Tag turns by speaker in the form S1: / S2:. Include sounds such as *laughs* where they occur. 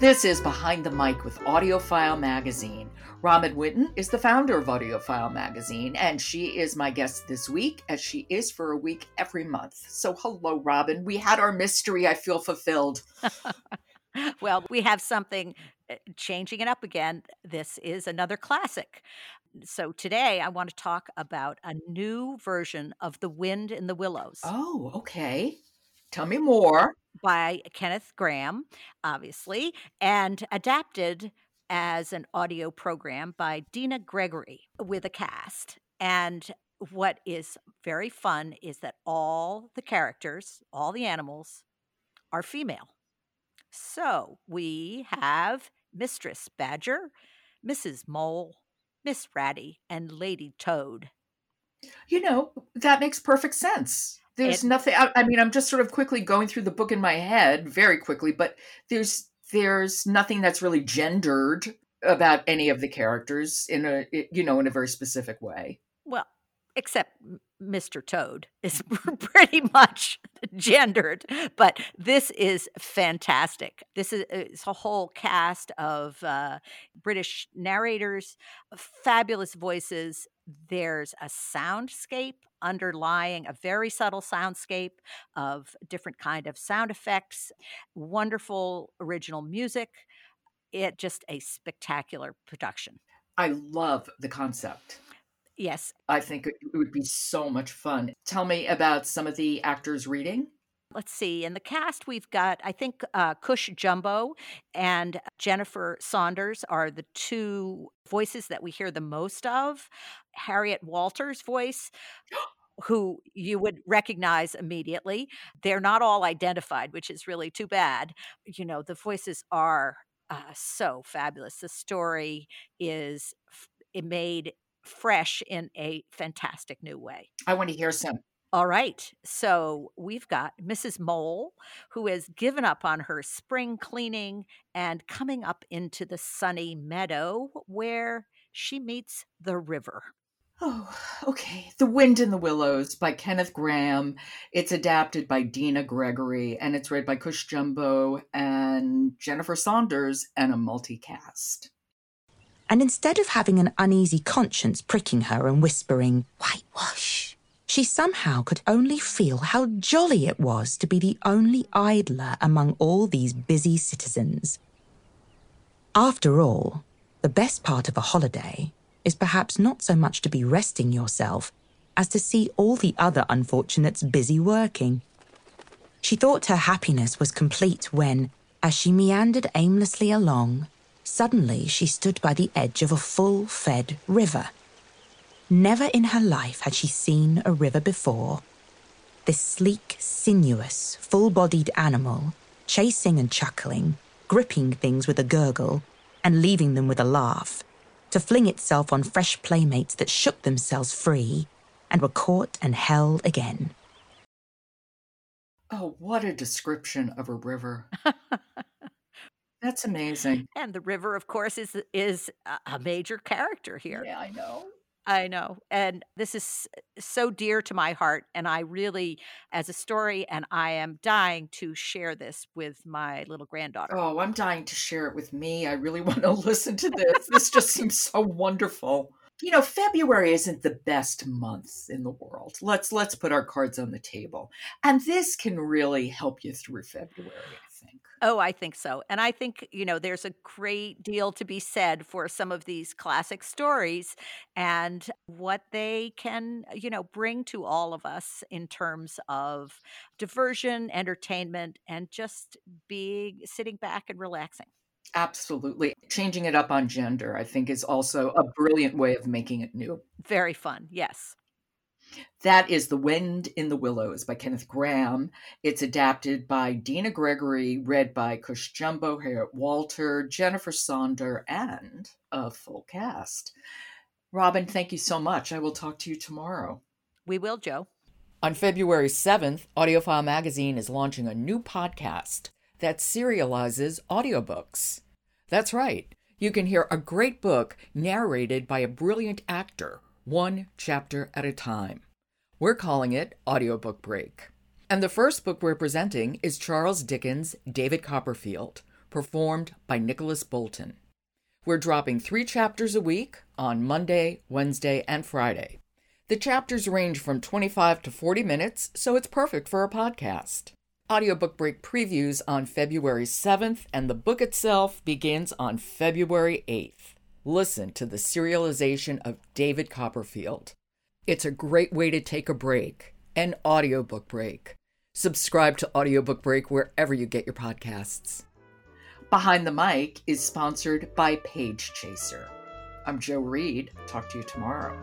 S1: This is Behind the Mic with AudioFile Magazine. Robin Whitten is the founder of AudioFile Magazine, and she is my guest this week, as she is for a week every month. So, hello, Robin. We had our mystery. I feel fulfilled. *laughs*
S2: well, we have something uh, changing it up again. This is another classic. So, today I want to talk about a new version of The Wind in the Willows.
S1: Oh, okay. Tell me more
S2: by Kenneth Grahame, obviously, and adapted as an audio program by Dina Gregory with a cast. And what is very fun is that all the characters, all the animals, are female. So we have Mistress Badger, Mrs. Mole, Miss Ratty, and Lady Toad.
S1: You know, that makes perfect sense there's it, nothing I, I, mean i'm just sort of quickly going through the book in my head very quickly but there's there's nothing that's really gendered about any of the characters in a you know in a very specific way.
S2: Well except mr toad is *laughs* pretty much gendered but this is fantastic. This is a whole cast of uh, british narrators fabulous voices. There's a soundscape underlying a very subtle soundscape of different kind of sound effects wonderful original music. It just a spectacular production.
S1: I love the concept
S2: yes
S1: i think it would be so much fun tell me about some of the actors reading
S2: Let's see. In the cast, we've got, I think, uh, Cush Jumbo and Jennifer Saunders are the two voices that we hear the most of. Harriet Walter's voice. *gasps* who you would recognize immediately. They're not all identified, which is really too bad. You know, the voices are uh, so fabulous. The story is f- made fresh in a fantastic new way.
S1: I want to hear some.
S2: All right. So we've got Mrs. Mole, who has given up on her spring cleaning and coming up into the sunny meadow where she meets the river.
S1: Oh, okay. The Wind in the Willows by Kenneth Grahame. It's adapted by Dina Gregory and it's read by Cush Jumbo and Jennifer Saunders and a multicast.
S3: And instead of having an uneasy conscience pricking her and whispering, whitewash, she somehow could only feel how jolly it was to be the only idler among all these busy citizens. After all, the best part of a holiday is perhaps not so much to be resting yourself as to see all the other unfortunates busy working. She thought her happiness was complete when, as she meandered aimlessly along, suddenly she stood by the edge of a full fed river. Never in her life had she seen a river before. This sleek, sinuous, full bodied animal, chasing and chuckling, gripping things with a gurgle, and leaving them with a laugh, to fling itself on fresh playmates that shook themselves free and were caught and held again.
S1: Oh, what a description of a river. *laughs* That's amazing.
S2: And the river, of course, is is a major character here.
S1: Yeah, I know.
S2: I know. And this is so dear to my heart. And I really, as a story, and I am dying to share this with my little granddaughter.
S1: Oh, I'm dying to share it with me. I really *laughs* want to listen to this. this just *laughs* seems so wonderful. You know, February isn't the best month in the world. Let's let's put our cards on the table. And this can really help you through February.
S2: Oh, I think so. And I think, you know, there's a great deal to be said for some of these classic stories and what they can, you know, bring to all of us in terms of diversion, entertainment, and just being sitting back and relaxing.
S1: Absolutely. Changing it up on gender, I think, is also a brilliant way of making it new.
S2: Very fun. Yes.
S4: That is The Wind in the Willows by Kenneth Grahame. It's adapted by Dina Gregory, read by Cush Jumbo, Harriet Walter, Jennifer Saunders, and a full cast. Robin, thank you so much. I will talk to you tomorrow.
S2: We will, Jo.
S1: On February 7th, AudioFile Magazine is launching a new podcast that serializes audiobooks. That's right. You can hear a great book narrated by a brilliant actor, one chapter at a time. We're calling it Audiobook Break. And the first book we're presenting is Charles Dickens' David Copperfield, performed by Nicholas Bolton. We're dropping three chapters a week on Monday, Wednesday, and Friday. The chapters range from 25 to 40 minutes, so it's perfect for a podcast. Audiobook Break previews on February 7th, and the book itself begins on February 8th. Listen to the serialization of David Copperfield. It's a great way to take a break, an audiobook break. Subscribe to Audiobook Break wherever you get your podcasts.
S4: Behind the Mic is sponsored by Page Chaser. I'm Jo Reed. Talk to you tomorrow.